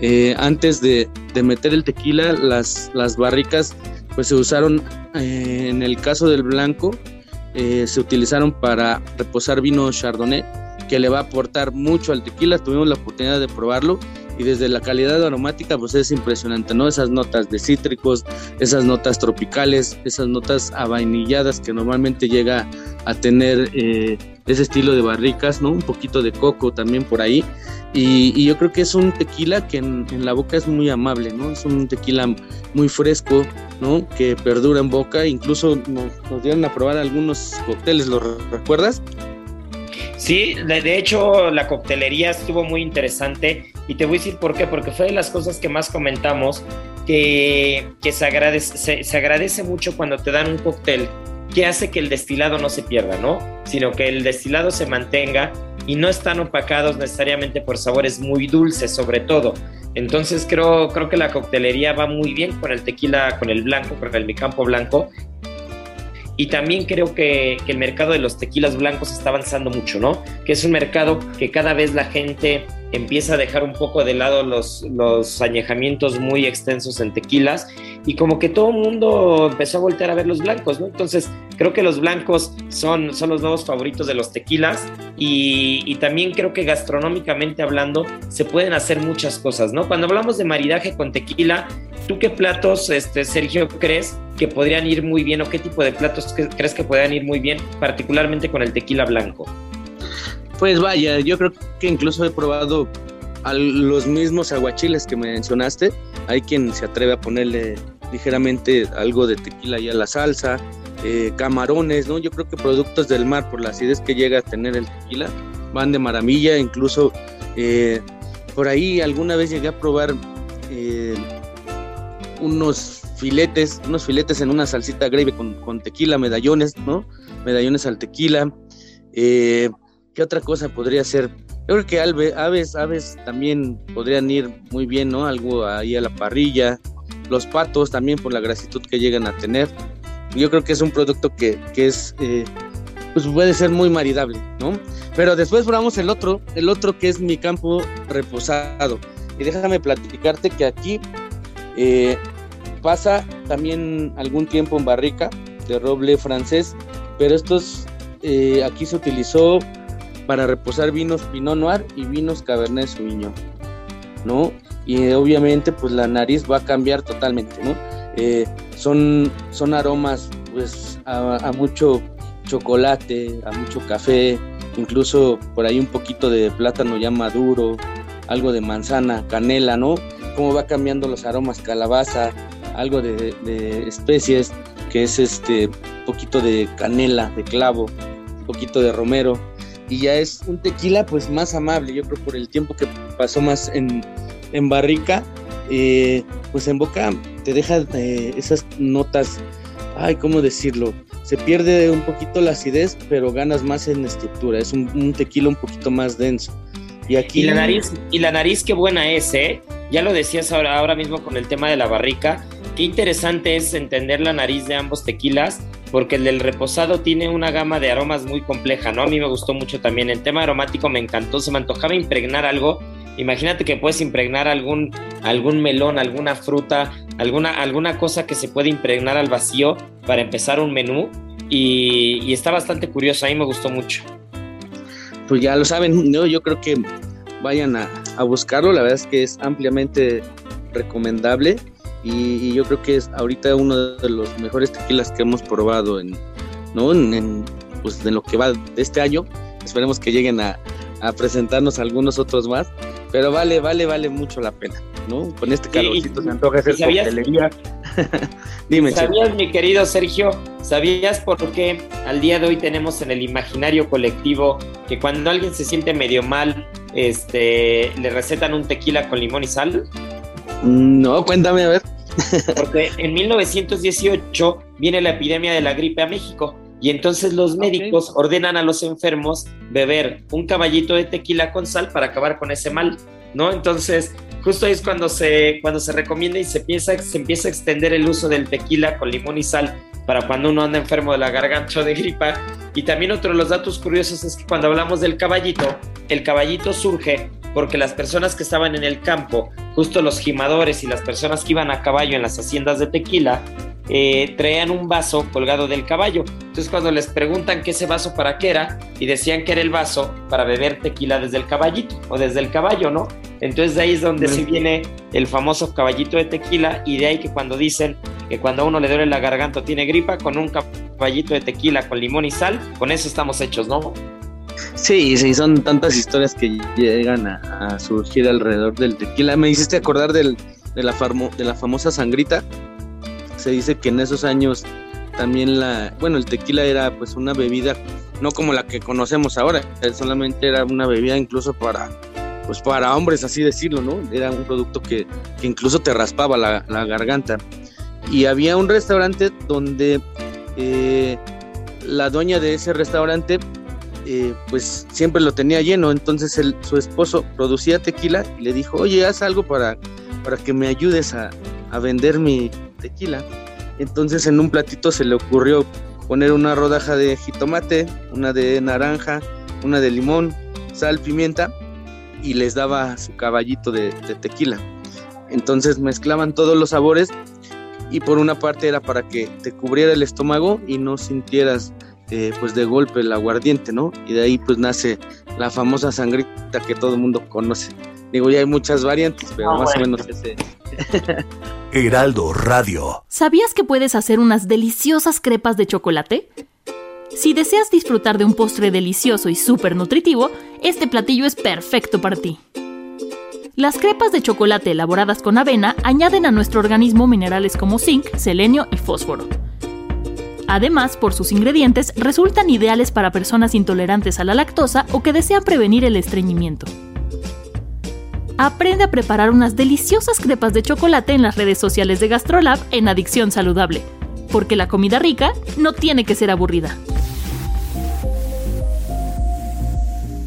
Eh, antes de, de, meter el tequila, las, las barricas pues se usaron, eh, en el caso del blanco, eh, se utilizaron para reposar vino chardonnay, que le va a aportar mucho al tequila, tuvimos la oportunidad de probarlo y desde la calidad aromática pues es impresionante, ¿no? Esas notas de cítricos, esas notas tropicales, esas notas avainilladas que normalmente llega a tener eh, ese estilo de barricas, ¿no? Un poquito de coco también por ahí. Y, yo creo que es un tequila que en, la boca es muy amable, ¿no? Es un tequila muy fresco, ¿no? Que perdura en boca. Incluso nos, nos dieron a probar algunos cócteles, ¿lo recuerdas? Sí, de, hecho la coctelería estuvo muy interesante y te voy a decir por qué, porque fue de las cosas que más comentamos, que, se, agradece, se, agradece mucho cuando te dan un cóctel que hace que el destilado no se pierda, ¿no? Sino que el destilado se mantenga y no están opacados necesariamente por sabores muy dulces, sobre todo. Entonces creo, creo que la coctelería va muy bien con el tequila, con el blanco, con el mi campo blanco, y también creo que, el mercado de los tequilas blancos está avanzando mucho, ¿no? Que es un mercado que cada vez la gente empieza a dejar un poco de lado los, los añejamientos muy extensos en tequilas y como que todo el mundo empezó a voltear a ver los blancos, ¿no? Entonces creo que los blancos son, son los nuevos favoritos de los tequilas y, también creo que gastronómicamente hablando se pueden hacer muchas cosas, ¿no? Cuando hablamos de maridaje con tequila, ¿tú qué platos, este, Sergio, crees que podrían ir muy bien o qué tipo de platos crees que podrían ir muy bien, particularmente con el tequila blanco? Pues vaya, yo creo que incluso he probado a los mismos aguachiles que mencionaste. Hay quien se atreve a ponerle ligeramente algo de tequila y a la salsa, eh, camarones, ¿no? Yo creo que productos del mar, por la acidez que llega a tener el tequila, van de maravilla. Incluso eh, por ahí alguna vez llegué a probar eh, unos filetes, unos filetes en una salsita gravy con, tequila, medallones, ¿no? Medallones al tequila. ¿Qué otra cosa podría ser? Yo creo que aves, aves también podrían ir muy bien, ¿no? Algo ahí a la parrilla. Los patos también por la grasitud que llegan a tener. Yo creo que es un producto que, es, eh, pues puede ser muy maridable, ¿no? Pero después probamos el otro, el otro que es mi campo reposado. Y déjame platicarte que aquí eh, pasa también algún tiempo en barrica de roble francés, pero estos eh, aquí se utilizó para reposar vinos Pinot Noir y vinos Cabernet Sauvignon, ¿no? Y obviamente pues la nariz va a cambiar totalmente, ¿no? Eh, son, son aromas pues a, mucho chocolate, a mucho café, incluso por ahí un poquito de plátano ya maduro, algo de manzana, canela, ¿no? Cómo va cambiando los aromas, calabaza, algo de, especies, que es este poquito de canela, de clavo, un poquito de romero, y ya es un tequila pues más amable, yo creo por el tiempo que pasó más en, en barrica, eh, pues en boca te deja eh, esas notas, ay, ¿cómo decirlo? Se pierde un poquito la acidez, pero ganas más en estructura, es un, tequila un poquito más denso. Y aquí... Y la nariz, y la nariz qué buena es, ¿eh? Ya lo decías ahora, ahora mismo con el tema de la barrica, Qué interesante es entender la nariz de ambos tequilas, porque el del reposado tiene una gama de aromas muy compleja, ¿no? A mí me gustó mucho también. El tema aromático me encantó, se me antojaba impregnar algo. Imagínate que puedes impregnar algún, algún melón, alguna fruta, alguna, alguna cosa que se puede impregnar al vacío para empezar un menú. Y, está bastante curioso, a mí me gustó mucho. pues ya lo saben, ¿no? yo creo que vayan a, a buscarlo, la verdad es que es ampliamente recomendable y, yo creo que es ahorita uno de los mejores tequilas que hemos probado en, ¿no? en, pues, en lo que va de este año. Esperemos que lleguen a, a presentarnos algunos otros más, pero vale, vale, vale mucho la pena, ¿no? Con este calorcito se antoja hacer coctelería. Dime, ¿Sabías, mi querido Sergio, sabías por qué al día de hoy tenemos en el imaginario colectivo que cuando alguien se siente medio mal, este, le recetan un tequila con limón y sal? No, cuéntame a ver. Porque en 1918 viene la epidemia de la gripe a México y entonces los médicos ordenan a los enfermos beber un caballito de tequila con sal para acabar con ese mal, ¿no? Entonces, justo ahí es cuando se, cuando se recomienda y se empieza, se empieza a extender el uso del tequila con limón y sal para cuando uno anda enfermo de la garganta o de gripa. Y también otro de los datos curiosos es que cuando hablamos del caballito, el caballito surge porque las personas que estaban en el campo, justo los gimadores y las personas que iban a caballo en las haciendas de tequila, eh, traían un vaso colgado del caballo. Entonces cuando les preguntan qué ese vaso para qué era, y decían que era el vaso para beber tequila desde el caballito o desde el caballo, ¿no? Entonces de ahí es donde se viene el famoso caballito de tequila y de ahí que cuando dicen que cuando a uno le duele la garganta tiene gripa, con un caballito de tequila con limón y sal, con eso estamos hechos, ¿no? Sí, sí, son tantas historias que llegan a, surgir alrededor del tequila. Me hiciste acordar del, de, la de la famosa sangrita. Se dice que en esos años también la, bueno, el tequila era pues una bebida, no como la que conocemos ahora, solamente era una bebida incluso para, pues para hombres, así decirlo, ¿no? Era un producto que, incluso te raspaba la, garganta. Y había un restaurante donde eh, la dueña de ese restaurante eh, pues siempre lo tenía lleno, entonces su esposo producía tequila y le dijo, oye, haz algo para, para que me ayudes a, vender mi tequila. Entonces en un platito se le ocurrió poner una rodaja de jitomate, una de naranja, una de limón, sal, pimienta y les daba su caballito de, de tequila. Entonces mezclaban todos los sabores y por una parte era para que te cubriera el estómago y no sintieras eh, pues de golpe el aguardiente, ¿no? Y de ahí pues nace la famosa sangrita que todo el mundo conoce. Digo, ya hay muchas variantes, pero más o menos ese. Heraldo Radio. ¿Sabías que puedes hacer unas deliciosas crepas de chocolate? Si deseas disfrutar de un postre delicioso y súper nutritivo, este platillo es perfecto para ti. Las crepas de chocolate elaboradas con avena añaden a nuestro organismo minerales como zinc, selenio y fósforo. Además, por sus ingredientes, resultan ideales para personas intolerantes a la lactosa o que desean prevenir el estreñimiento. Aprende a preparar unas deliciosas crepas de chocolate en las redes sociales de GastroLab en Adicción Saludable, porque la comida rica no tiene que ser aburrida.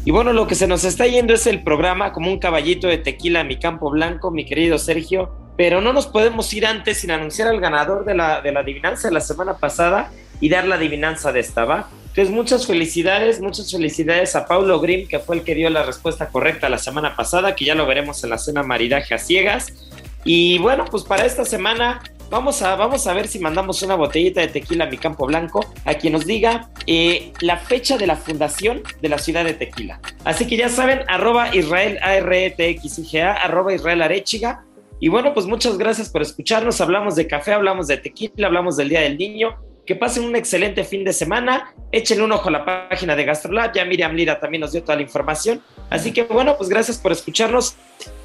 Y bueno, lo que se nos está yendo es el programa como un caballito de tequila en mi campo blanco, mi querido Sergio pero no nos podemos ir antes sin anunciar al ganador de la, de la adivinanza de la semana pasada y dar la adivinanza de esta, ¿va? Entonces, muchas felicidades, muchas felicidades a Paulo Grimm, que fue el que dio la respuesta correcta la semana pasada, que ya lo veremos en la cena maridaje a ciegas. Y bueno, pues para esta semana vamos a, vamos a ver si mandamos una botellita de tequila a mi campo blanco a quien nos diga eh, la fecha de la fundación de la ciudad de Tequila. Así que ya saben, arroba Israel A-R-E-T-X-I-G-A, arroba Israel Arechiga, y bueno, pues muchas gracias por escucharnos. Hablamos de café, hablamos de tequila, hablamos del Día del Niño. Que pasen un excelente fin de semana. Échenle un ojo a la página de GastroLab. Ya Miriam Lira también nos dio toda la información. Así que bueno, pues gracias por escucharnos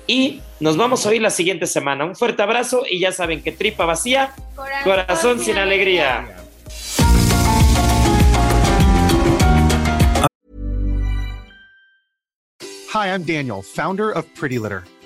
y nos vamos a oír la siguiente semana. Un fuerte abrazo y ya saben que tripa vacía, corazón, sin alegría. Hi, I'm Daniel, founder of Pretty Litter.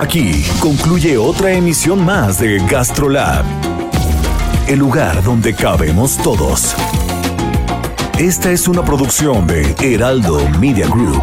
Aquí concluye otra emisión más de GastroLab, el lugar donde cabemos todos. Esta es una producción de Heraldo Media Group.